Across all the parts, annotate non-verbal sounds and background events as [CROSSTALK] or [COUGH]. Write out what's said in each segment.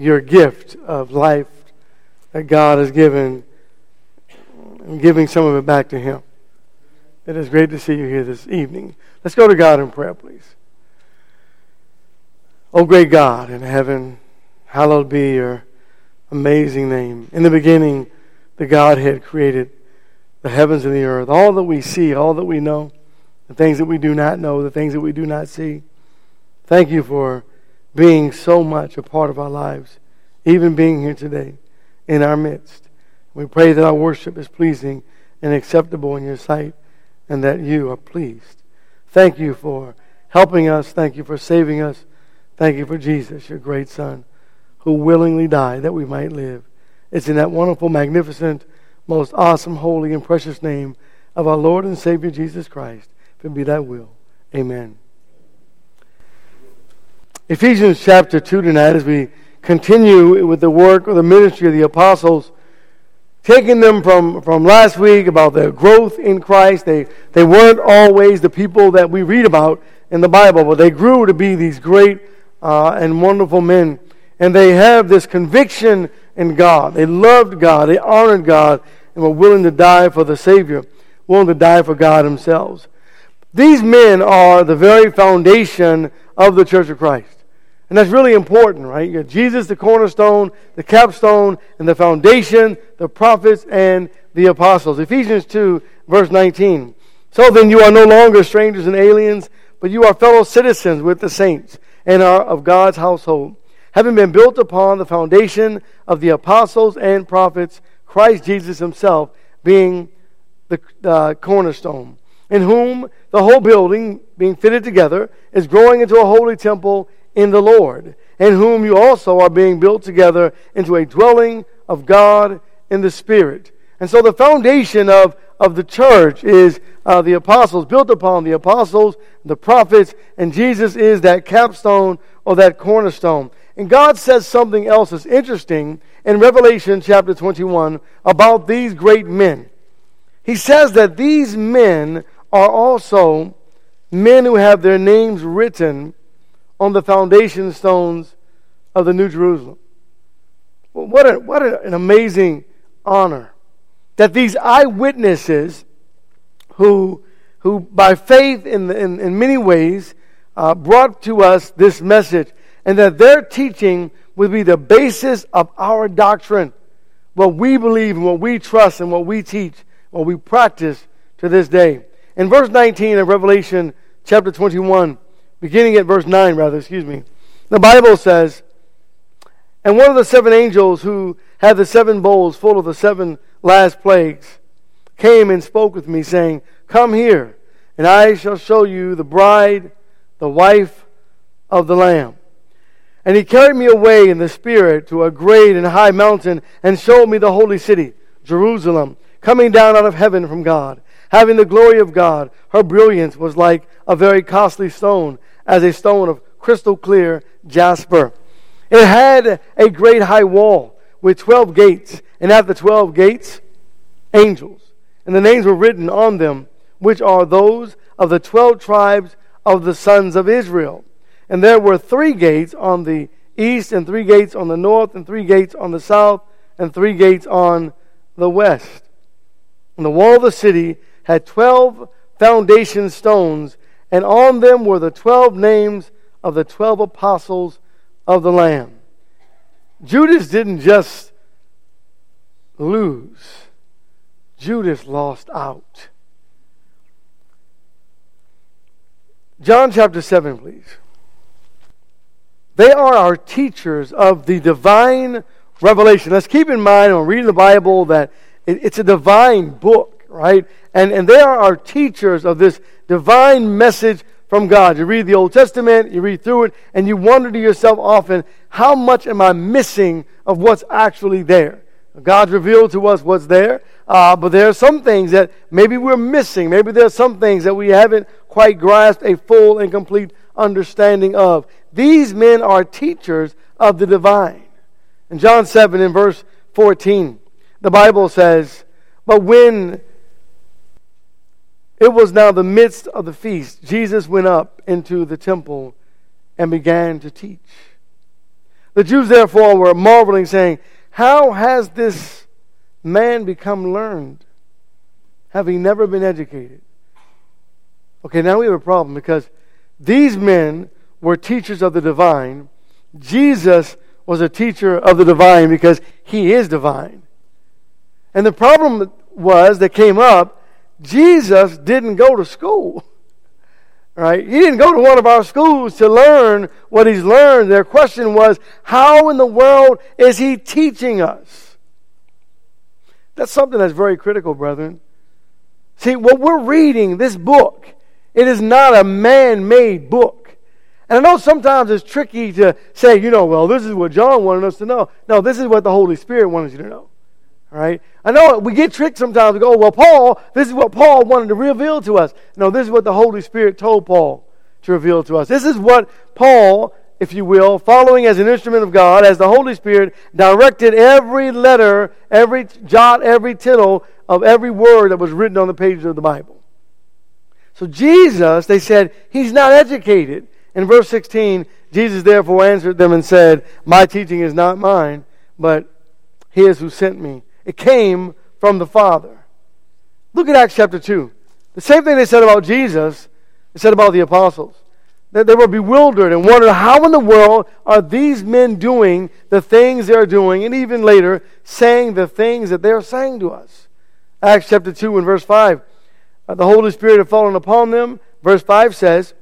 your gift of life that God has given and giving some of it back to Him. It is great to see you here this evening. Let's go to God in prayer, please. Oh, great God in heaven, hallowed be your amazing name. In the beginning, the Godhead created the heavens and the earth, all that we see, all that we know, the things that we do not know, the things that we do not see. Thank you for being so much a part of our lives, even being here today in our midst. We pray that our worship is pleasing and acceptable in your sight and that you are pleased. Thank you for helping us. Thank you for saving us. Thank you for Jesus, your great Son, who willingly died that we might live. It's in that wonderful, magnificent, most awesome, holy, and precious name of our Lord and Savior Jesus Christ. If it be thy will. Amen. Ephesians chapter 2 tonight, as we continue with the work or the ministry of the apostles, taking them from, from last week about their growth in Christ. They, they weren't always the people that we read about in the Bible, but they grew to be these great uh, and wonderful men. And they have this conviction in God. They loved God, they honored God, and were willing to die for the Savior, willing to die for God themselves. These men are the very foundation of the Church of Christ. And that's really important, right? You got Jesus, the cornerstone, the capstone, and the foundation, the prophets, and the apostles. Ephesians 2, verse 19. So then you are no longer strangers and aliens, but you are fellow citizens with the saints and are of God's household, having been built upon the foundation of the apostles and prophets, Christ Jesus himself being the uh, cornerstone, in whom the whole building, being fitted together, is growing into a holy temple in the Lord, in whom you also are being built together into a dwelling of God in the Spirit. And so the foundation of, of the church is uh, the apostles, built upon the apostles, the prophets, and Jesus is that capstone or that cornerstone. And God says something else that's interesting in Revelation chapter 21 about these great men. He says that these men are also men who have their names written on the foundation stones of the New Jerusalem. Well, what, a, what an amazing honor that these eyewitnesses who, who by faith in, the, in, in many ways uh, brought to us this message and that their teaching would be the basis of our doctrine, what we believe and what we trust and what we teach, what we practice to this day. In verse 19 of Revelation chapter 21, beginning at verse 9, rather, excuse me. The Bible says, And one of the seven angels who had the seven bowls full of the seven last plagues came and spoke with me, saying, Come here, and I shall show you the bride, the wife of the Lamb. And he carried me away in the Spirit to a great and high mountain and showed me the holy city, Jerusalem, coming down out of heaven from God, having the glory of God. Her brilliance was like a very costly stone as a stone of crystal clear jasper. It had a great high wall with 12 gates, and at the 12 gates, angels. And the names were written on them, which are those of the 12 tribes of the sons of Israel. And there were three gates on the east, and three gates on the north, and three gates on the south, and three gates on the west. And the wall of the city had 12 foundation stones, and on them were the twelve names of the twelve apostles of the Lamb. Judas didn't just lose, Judas lost out. John chapter 7, please. They are our teachers of the divine revelation. Let's keep in mind when reading the Bible that it's a divine book, right? And, and they are our teachers of this divine message from God. You read the Old Testament, you read through it, and you wonder to yourself often, how much am I missing of what's actually there? God's revealed to us what's there, uh, but there are some things that maybe we're missing. Maybe there are some things that we haven't quite grasped a full and complete understanding of. These men are teachers of the divine. In John 7, in verse 14, the Bible says, But when it was now the midst of the feast. Jesus went up into the temple and began to teach. The Jews therefore were marveling, saying, How has this man become learned, having never been educated? Okay, now we have a problem because these men were teachers of the divine. Jesus was a teacher of the divine because he is divine. And the problem was that came up Jesus didn't go to school. Right? He didn't go to one of our schools to learn what he's learned. Their question was, how in the world is he teaching us? That's something that's very critical, brethren. See, what we're reading, this book, it is not a man made book. And I know sometimes it's tricky to say, you know, well, this is what John wanted us to know. No, this is what the Holy Spirit wanted you to know. All right? I know we get tricked sometimes to go, oh, well, Paul, this is what Paul wanted to reveal to us. No, this is what the Holy Spirit told Paul to reveal to us. This is what Paul, if you will, following as an instrument of God, as the Holy Spirit directed every letter, every jot, every tittle of every word that was written on the pages of the Bible. So Jesus, they said, he's not educated. In verse 16, Jesus therefore answered them and said, My teaching is not mine, but his who sent me. It came from the Father. Look at Acts chapter 2. The same thing they said about Jesus, they said about the apostles. That they were bewildered and wondered how in the world are these men doing the things they're doing, and even later saying the things that they're saying to us. Acts chapter 2 and verse 5. Uh, the Holy Spirit had fallen upon them. Verse 5 says,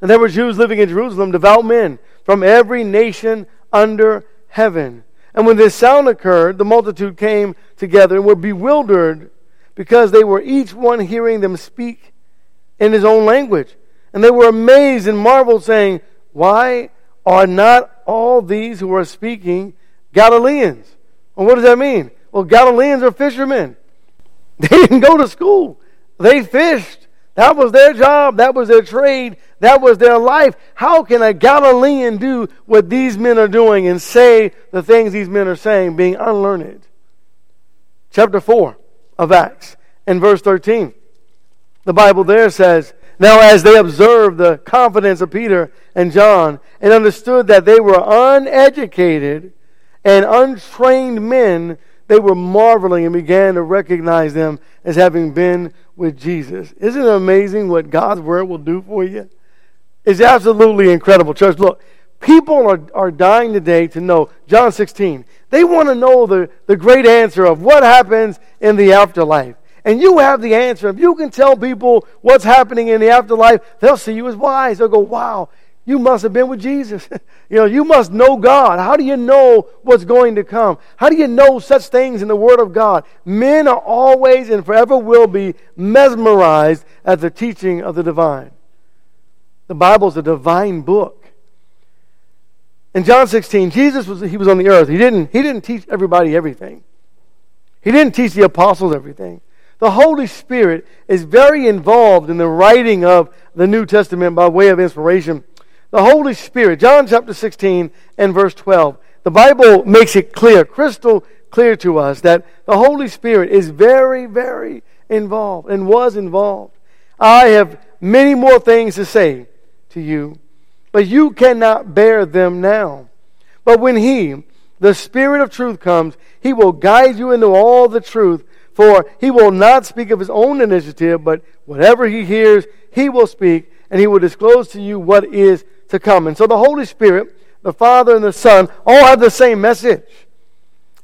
And there were Jews living in Jerusalem, devout men from every nation under heaven. And when this sound occurred, the multitude came together and were bewildered because they were each one hearing them speak in his own language. And they were amazed and marveled, saying, Why are not all these who are speaking Galileans? Well, what does that mean? Well, Galileans are fishermen. [LAUGHS] They didn't go to school, they fished. That was their job. That was their trade. That was their life. How can a Galilean do what these men are doing and say the things these men are saying, being unlearned? Chapter 4 of Acts and verse 13. The Bible there says, Now as they observed the confidence of Peter and John and understood that they were uneducated and untrained men, they were marveling and began to recognize them as having been with Jesus. Isn't it amazing what God's word will do for you? It's absolutely incredible. Church, look, people are, are dying today to know. John 16. They want to know the, the great answer of what happens in the afterlife. And you have the answer. If you can tell people what's happening in the afterlife, they'll see you as wise. They'll go, wow, you must have been with Jesus. [LAUGHS] you know, you must know God. How do you know what's going to come? How do you know such things in the Word of God? Men are always and forever will be mesmerized at the teaching of the divine. The Bible is a divine book. In John 16, Jesus was he was on the earth. He didn't he didn't teach everybody everything. He didn't teach the apostles everything. The Holy Spirit is very involved in the writing of the New Testament by way of inspiration. The Holy Spirit, John chapter 16 and verse 12, the Bible makes it clear, crystal clear to us, that the Holy Spirit is very, very involved and was involved. I have many more things to say to you, but you cannot bear them now. But when He, the Spirit of truth, comes, He will guide you into all the truth, for He will not speak of His own initiative, but whatever He hears, He will speak, and He will disclose to you what is to come. And so the Holy Spirit, the Father and the Son, all have the same message.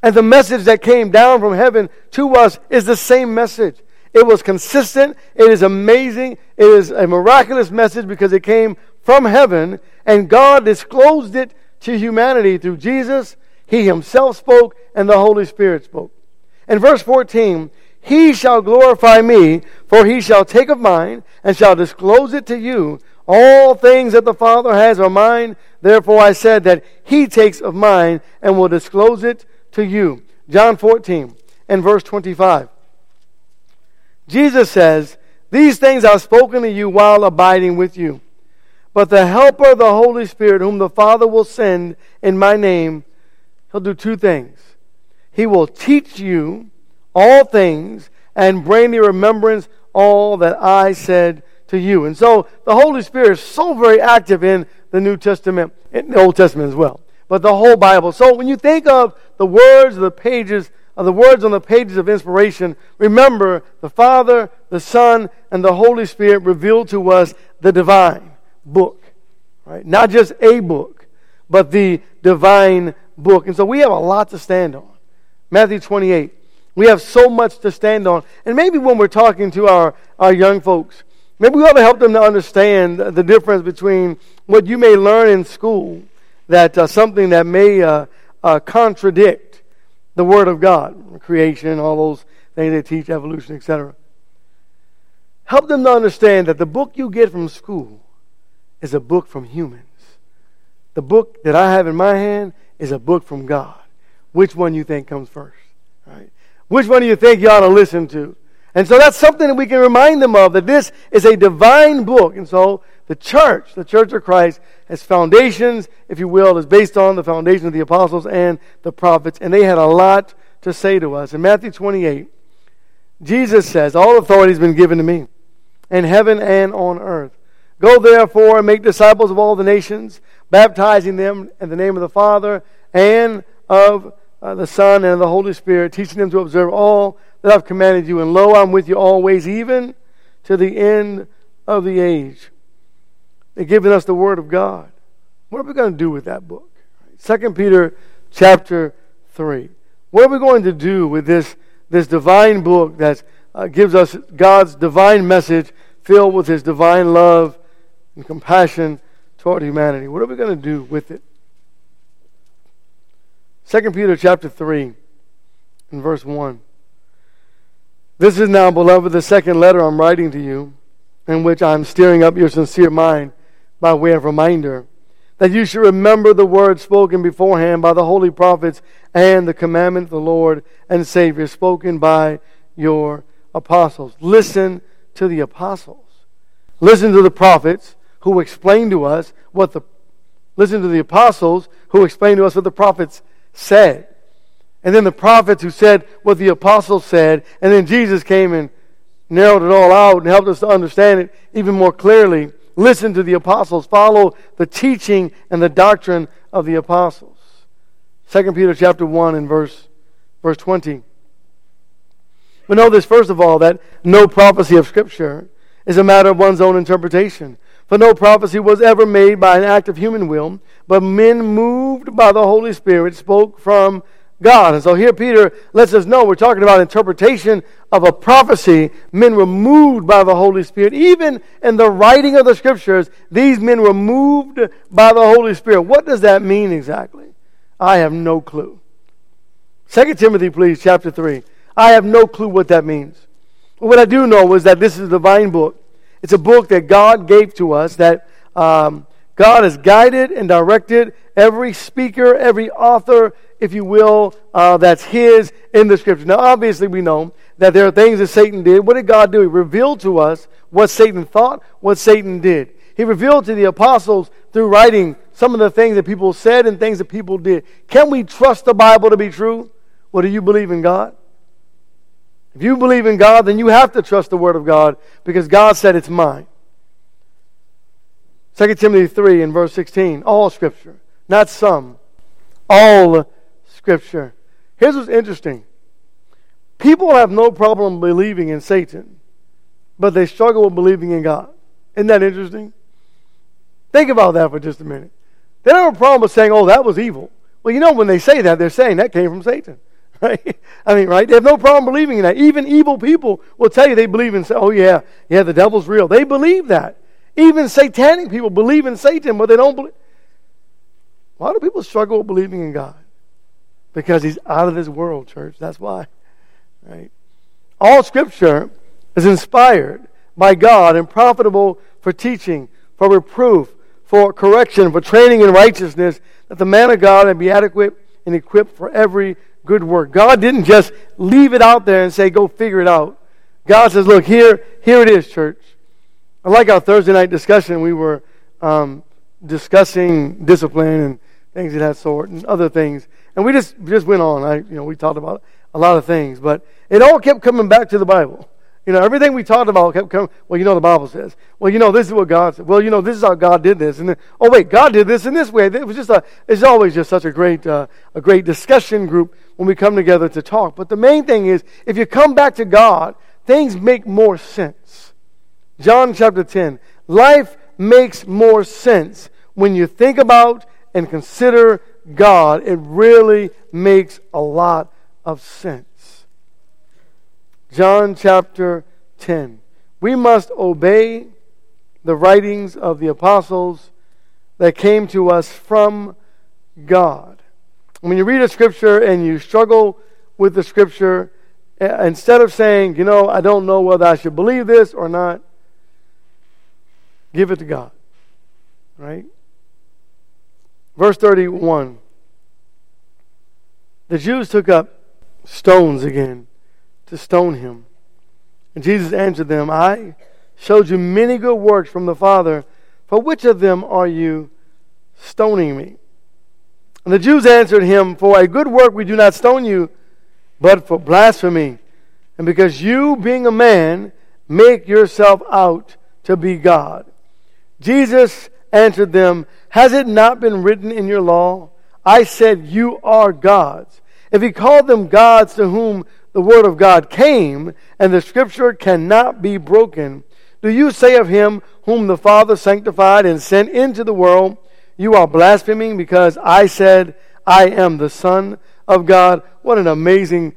And the message that came down from heaven to us is the same message. It was consistent. It is amazing. It is a miraculous message because it came from heaven and God disclosed it to humanity through Jesus. He himself spoke and the Holy Spirit spoke. In verse 14, he shall glorify me, for he shall take of mine and shall disclose it to you. All things that the Father has are mine. Therefore I said that he takes of mine and will disclose it to you. John 14 and verse 25. Jesus says, These things I've spoken to you while abiding with you. But the Helper, the Holy Spirit, whom the Father will send in my name, he'll do two things. He will teach you all things and bring to remembrance all that I said to you. And so the Holy Spirit is so very active in the New Testament and the Old Testament as well, but the whole Bible. So when you think of the words the pages of the words on the pages of inspiration, remember the Father, the Son, and the Holy Spirit revealed to us the divine book. Right? Not just a book, but the divine book. And so we have a lot to stand on. Matthew 28. We have so much to stand on. And maybe when we're talking to our, our young folks, maybe we ought to help them to understand the difference between what you may learn in school, that uh, something that may uh, uh, contradict the Word of God, creation, all those things they teach, evolution, etc. Help them to understand that the book you get from school is a book from humans. The book that I have in my hand is a book from God. Which one you think comes first? Right? Which one do you think you ought to listen to? And so that's something that we can remind them of that this is a divine book. And so the church, the church of Christ, has foundations, if you will, is based on the foundation of the apostles and the prophets. And they had a lot to say to us. In Matthew 28, Jesus says, All authority has been given to me in heaven and on earth. Go therefore and make disciples of all the nations, baptizing them in the name of the Father and of uh, the Son, and the Holy Spirit, teaching them to observe all that I've commanded you. And lo, I'm with you always, even to the end of the age. They're giving us the Word of God. What are we going to do with that book? Second Peter chapter 3. What are we going to do with this, this divine book that uh, gives us God's divine message filled with His divine love and compassion toward humanity? What are we going to do with it? 2 Peter chapter 3 and verse 1. This is now, beloved, the second letter I'm writing to you, in which I'm stirring up your sincere mind by way of reminder that you should remember the words spoken beforehand by the holy prophets and the commandment of the Lord and Savior spoken by your apostles. Listen to the apostles. Listen to the prophets who explain to us what the listen to the apostles who explain to us what the prophets said. And then the prophets who said what the apostles said. And then Jesus came and narrowed it all out and helped us to understand it even more clearly. Listen to the apostles. Follow the teaching and the doctrine of the apostles. 2 Peter chapter 1 and verse, verse 20. We know this, first of all, that no prophecy of Scripture is a matter of one's own interpretation. For no prophecy was ever made by an act of human will, but men moved by the Holy Spirit spoke from God. And so here Peter lets us know we're talking about interpretation of a prophecy. Men were moved by the Holy Spirit. Even in the writing of the scriptures, these men were moved by the Holy Spirit. What does that mean exactly? I have no clue. 2 Timothy, please, chapter 3. I have no clue what that means. what I do know is that this is a divine book. It's a book that God gave to us, that um, God has guided and directed every speaker, every author, if you will, uh, that's His in the Scripture. Now, obviously, we know that there are things that Satan did. What did God do? He revealed to us what Satan thought, what Satan did. He revealed to the apostles through writing some of the things that people said and things that people did. Can we trust the Bible to be true? Well, do you believe in God? If you believe in God, then you have to trust the Word of God because God said it's mine. 2 Timothy 3 and verse 16. All Scripture, not some. All Scripture. Here's what's interesting people have no problem believing in Satan, but they struggle with believing in God. Isn't that interesting? Think about that for just a minute. They don't have a problem with saying, oh, that was evil. Well, you know, when they say that, they're saying that came from Satan. [LAUGHS] Right? I mean, right? They have no problem believing in that. Even evil people will tell you they believe in, oh, yeah, yeah, the devil's real. They believe that. Even satanic people believe in Satan, but they don't believe. Why do people struggle with believing in God? Because he's out of this world, church. That's why. Right? All scripture is inspired by God and profitable for teaching, for reproof, for correction, for training in righteousness, that the man of God may be adequate and equipped for every good work. God didn't just leave it out there and say, go figure it out. God says, look, here, here it is, church. I like our Thursday night discussion. We were um, discussing discipline and things of that sort and other things. And we just, just went on. I, you know, we talked about a lot of things, but it all kept coming back to the Bible. You know, everything we talked about kept coming. Well, you know, the Bible says. Well, you know, this is what God said. Well, you know, this is how God did this. And then, oh wait, God did this in this way. It was just a. It's always just such a great, uh, a great discussion group when we come together to talk. But the main thing is, if you come back to God, things make more sense. John chapter ten. Life makes more sense when you think about and consider God. It really makes a lot of sense. John chapter 10. We must obey the writings of the apostles that came to us from God. When you read a scripture and you struggle with the scripture, instead of saying, you know, I don't know whether I should believe this or not, give it to God. Right? Verse 31 The Jews took up stones again to stone him. And Jesus answered them, I showed you many good works from the Father. For which of them are you stoning me? And the Jews answered him, For a good work we do not stone you, but for blasphemy. And because you, being a man, make yourself out to be God. Jesus answered them, Has it not been written in your law? I said, You are gods. If he called them gods to whom the word of God came, and the scripture cannot be broken, do you say of him whom the Father sanctified and sent into the world, You are blaspheming because I said, I am the Son of God? What an amazing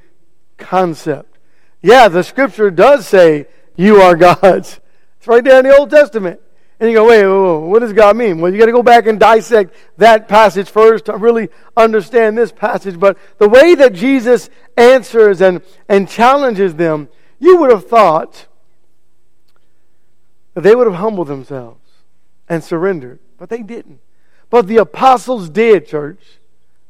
concept. Yeah, the scripture does say, You are gods. It's right there in the Old Testament. And you go, wait, what does God mean? Well, you got to go back and dissect that passage first to really understand this passage. But the way that Jesus answers and, and challenges them, you would have thought that they would have humbled themselves and surrendered. But they didn't. But the apostles did, church.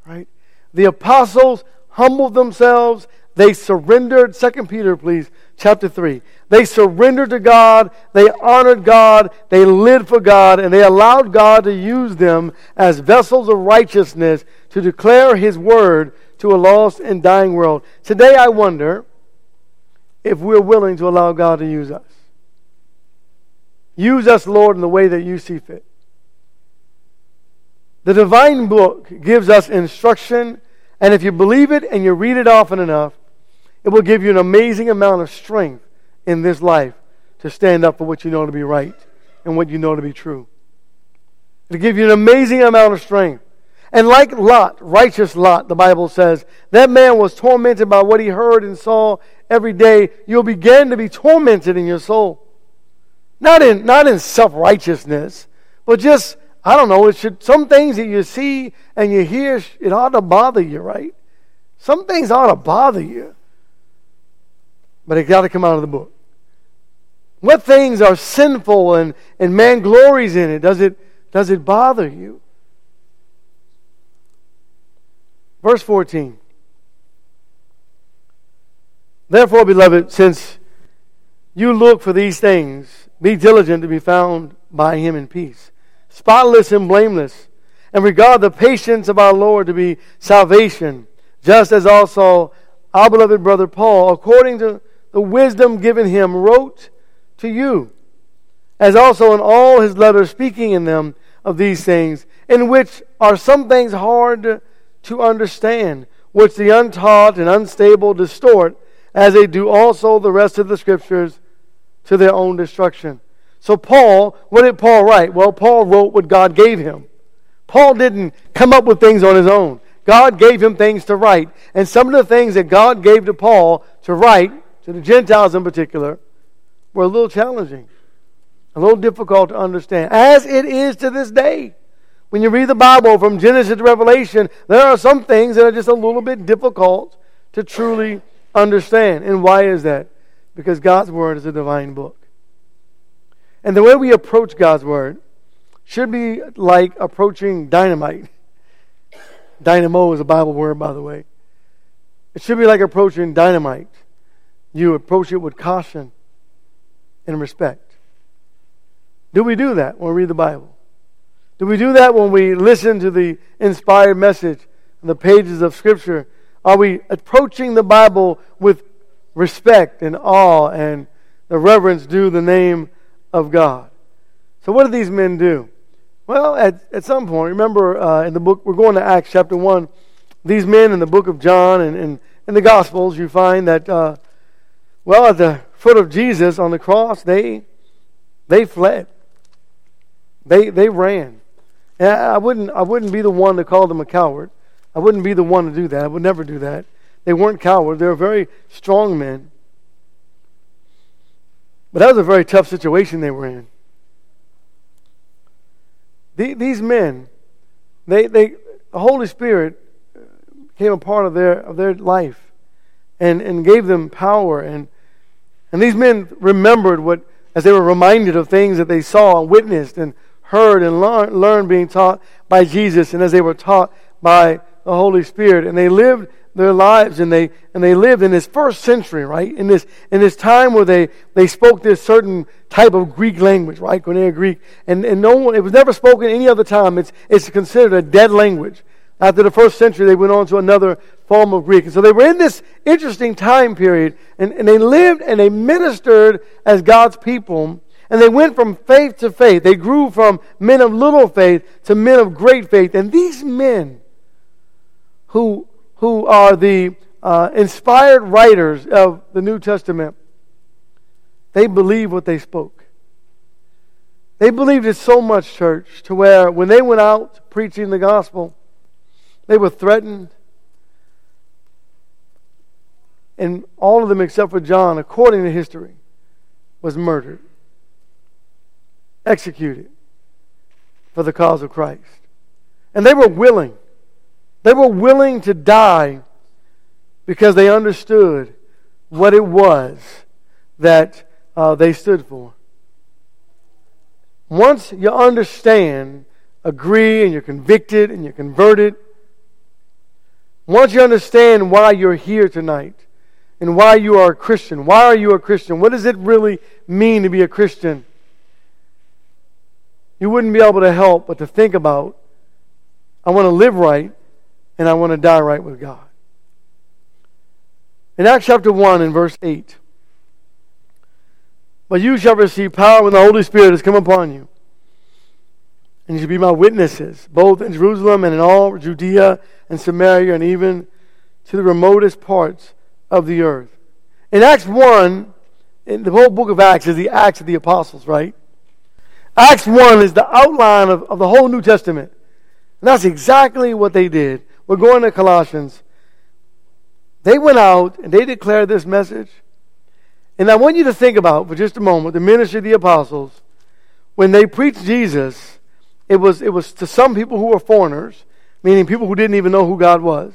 Right? The apostles humbled themselves. They surrendered. Second Peter, please, chapter 3. They surrendered to God, they honored God, they lived for God, and they allowed God to use them as vessels of righteousness to declare His word to a lost and dying world. Today, I wonder if we're willing to allow God to use us. Use us, Lord, in the way that you see fit. The divine book gives us instruction, and if you believe it and you read it often enough, it will give you an amazing amount of strength in this life to stand up for what you know to be right and what you know to be true. To give you an amazing amount of strength. And like Lot, righteous Lot, the Bible says, that man was tormented by what he heard and saw every day. You'll begin to be tormented in your soul. Not in, not in self-righteousness, but just, I don't know, it should, some things that you see and you hear, it ought to bother you, right? Some things ought to bother you. But it got to come out of the book. What things are sinful and, and man glories in it? Does it, does it bother you? Verse 14. Therefore, beloved, since you look for these things, be diligent to be found by him in peace, spotless and blameless, and regard the patience of our Lord to be salvation, just as also our beloved brother Paul, according to the wisdom given him, wrote to you, as also in all his letters, speaking in them of these things, in which are some things hard to understand, which the untaught and unstable distort, as they do also the rest of the scriptures to their own destruction. So, Paul, what did Paul write? Well, Paul wrote what God gave him. Paul didn't come up with things on his own. God gave him things to write. And some of the things that God gave to Paul to write, to the Gentiles in particular, were a little challenging, a little difficult to understand, as it is to this day. When you read the Bible from Genesis to Revelation, there are some things that are just a little bit difficult to truly understand. And why is that? Because God's Word is a divine book. And the way we approach God's Word should be like approaching dynamite. [LAUGHS] Dynamo is a Bible word, by the way. It should be like approaching dynamite. You approach it with caution and respect. Do we do that when we read the Bible? Do we do that when we listen to the inspired message in the pages of Scripture? Are we approaching the Bible with respect and awe and the reverence due the name of God. So, what do these men do? Well, at, at some point, remember uh, in the book, we're going to Acts chapter 1. These men in the book of John and, and in the Gospels, you find that, uh, well, at the foot of Jesus on the cross, they, they fled. They, they ran. And I wouldn't, I wouldn't be the one to call them a coward. I wouldn't be the one to do that. I would never do that. They weren't cowards. They were very strong men. But that was a very tough situation they were in. The, these men, they, they, the Holy Spirit became a part of their, of their life and, and gave them power. And, and these men remembered what, as they were reminded of things that they saw and witnessed and heard and learn, learned being taught by Jesus and as they were taught by the Holy Spirit. And they lived their lives and they and they lived in this first century, right? In this in this time where they, they spoke this certain type of Greek language, right? Koine Greek. And and no one it was never spoken any other time. It's it's considered a dead language. After the first century, they went on to another form of Greek. And so they were in this interesting time period, and, and they lived and they ministered as God's people. And they went from faith to faith. They grew from men of little faith to men of great faith. And these men, who, who are the uh, inspired writers of the New Testament, they believed what they spoke. They believed it so much, church, to where when they went out preaching the gospel, they were threatened. And all of them, except for John, according to history, was murdered, executed for the cause of Christ. And they were willing. They were willing to die because they understood what it was that uh, they stood for. Once you understand, agree, and you're convicted and you're converted, once you understand why you're here tonight and why you are a Christian, why are you a Christian? What does it really mean to be a Christian? You wouldn't be able to help but to think about I want to live right and I want to die right with God. In Acts chapter 1 and verse 8, but you shall receive power when the Holy Spirit has come upon you. And you shall be my witnesses, both in Jerusalem and in all Judea and Samaria and even to the remotest parts of the earth. In Acts 1, in the whole book of Acts is the Acts of the Apostles, right? Acts 1 is the outline of, of the whole New Testament. And that's exactly what they did. We're going to Colossians. They went out and they declared this message. And I want you to think about for just a moment the ministry of the apostles. When they preached Jesus, it was, it was to some people who were foreigners, meaning people who didn't even know who God was.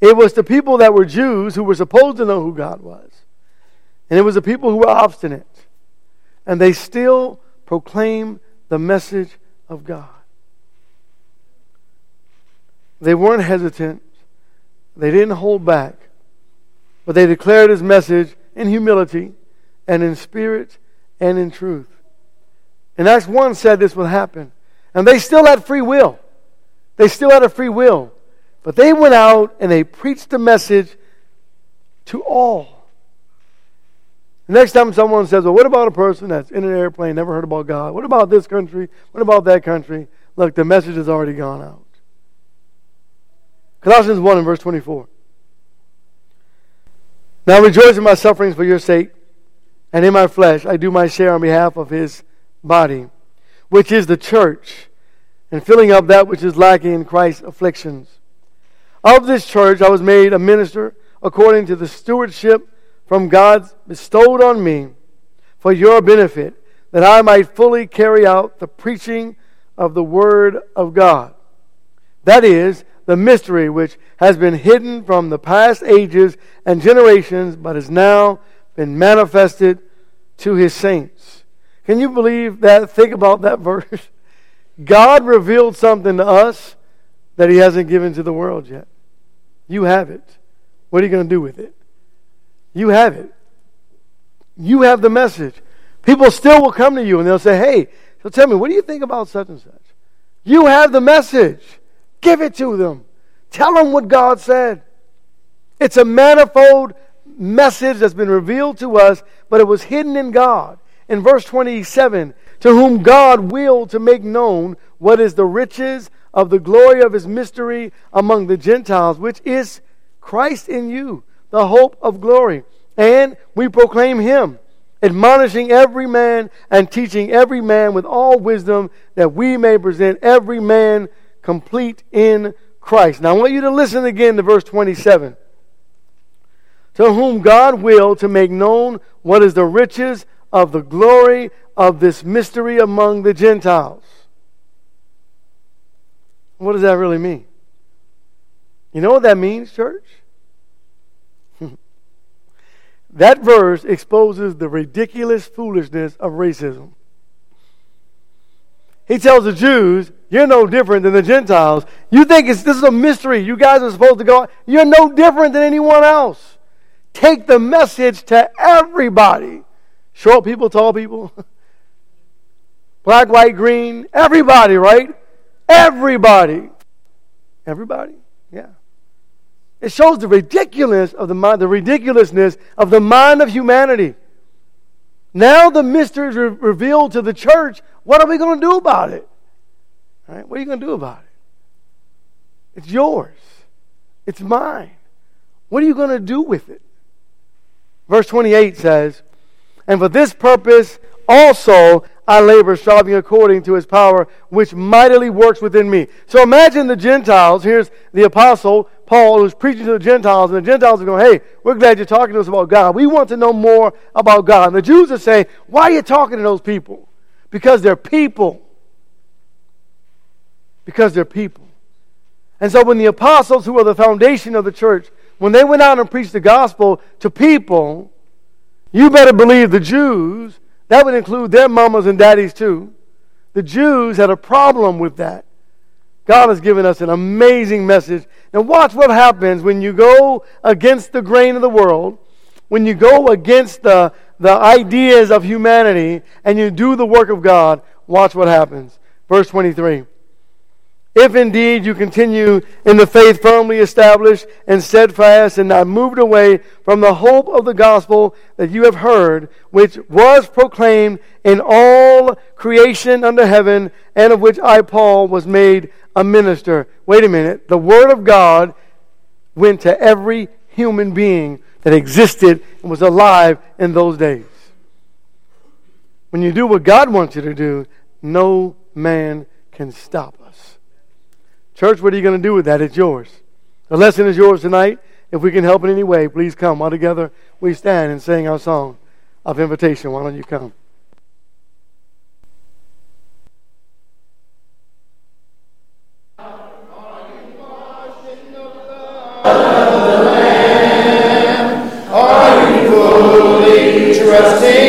It was to people that were Jews who were supposed to know who God was. And it was the people who were obstinate. And they still proclaimed the message of God. They weren't hesitant. They didn't hold back. But they declared his message in humility and in spirit and in truth. And Acts 1 said this would happen. And they still had free will. They still had a free will. But they went out and they preached the message to all. The next time someone says, Well, what about a person that's in an airplane, never heard about God? What about this country? What about that country? Look, the message has already gone out. Colossians 1 and verse 24. Now rejoice in my sufferings for your sake, and in my flesh I do my share on behalf of his body, which is the church, and filling up that which is lacking in Christ's afflictions. Of this church I was made a minister according to the stewardship from God bestowed on me for your benefit, that I might fully carry out the preaching of the Word of God. That is, the mystery which has been hidden from the past ages and generations, but has now been manifested to his saints. Can you believe that? Think about that verse. [LAUGHS] God revealed something to us that he hasn't given to the world yet. You have it. What are you going to do with it? You have it. You have the message. People still will come to you and they'll say, hey, so tell me, what do you think about such and such? You have the message. Give it to them. Tell them what God said. It's a manifold message that's been revealed to us, but it was hidden in God. In verse 27, to whom God willed to make known what is the riches of the glory of his mystery among the Gentiles, which is Christ in you, the hope of glory. And we proclaim him, admonishing every man and teaching every man with all wisdom, that we may present every man complete in Christ. Now I want you to listen again to verse 27. To whom God will to make known what is the riches of the glory of this mystery among the Gentiles. What does that really mean? You know what that means, church? [LAUGHS] that verse exposes the ridiculous foolishness of racism. He tells the Jews, You're no different than the Gentiles. You think this is a mystery. You guys are supposed to go. You're no different than anyone else. Take the message to everybody. Short people, tall people, [LAUGHS] black, white, green, everybody, right? Everybody. Everybody. Yeah. It shows the ridiculousness of the mind, the ridiculousness of the mind of humanity. Now the mystery is re- revealed to the church. What are we going to do about it? Right? What are you going to do about it? It's yours. It's mine. What are you going to do with it? Verse 28 says, And for this purpose also I labor, striving according to his power, which mightily works within me. So imagine the Gentiles. Here's the apostle, Paul, who's preaching to the Gentiles, and the Gentiles are going, Hey, we're glad you're talking to us about God. We want to know more about God. And the Jews are saying, Why are you talking to those people? Because they're people. Because they're people. And so when the apostles, who are the foundation of the church, when they went out and preached the gospel to people, you better believe the Jews that would include their mamas and daddies too. The Jews had a problem with that. God has given us an amazing message. Now, watch what happens when you go against the grain of the world, when you go against the, the ideas of humanity, and you do the work of God. Watch what happens. Verse 23. If indeed you continue in the faith firmly established and steadfast and not moved away from the hope of the gospel that you have heard, which was proclaimed in all creation under heaven, and of which I, Paul, was made a minister. Wait a minute. The Word of God went to every human being that existed and was alive in those days. When you do what God wants you to do, no man can stop Church, what are you going to do with that? It's yours. The lesson is yours tonight. If we can help in any way, please come. All together, we stand and sing our song of invitation. Why don't you come? Are you fully trusting?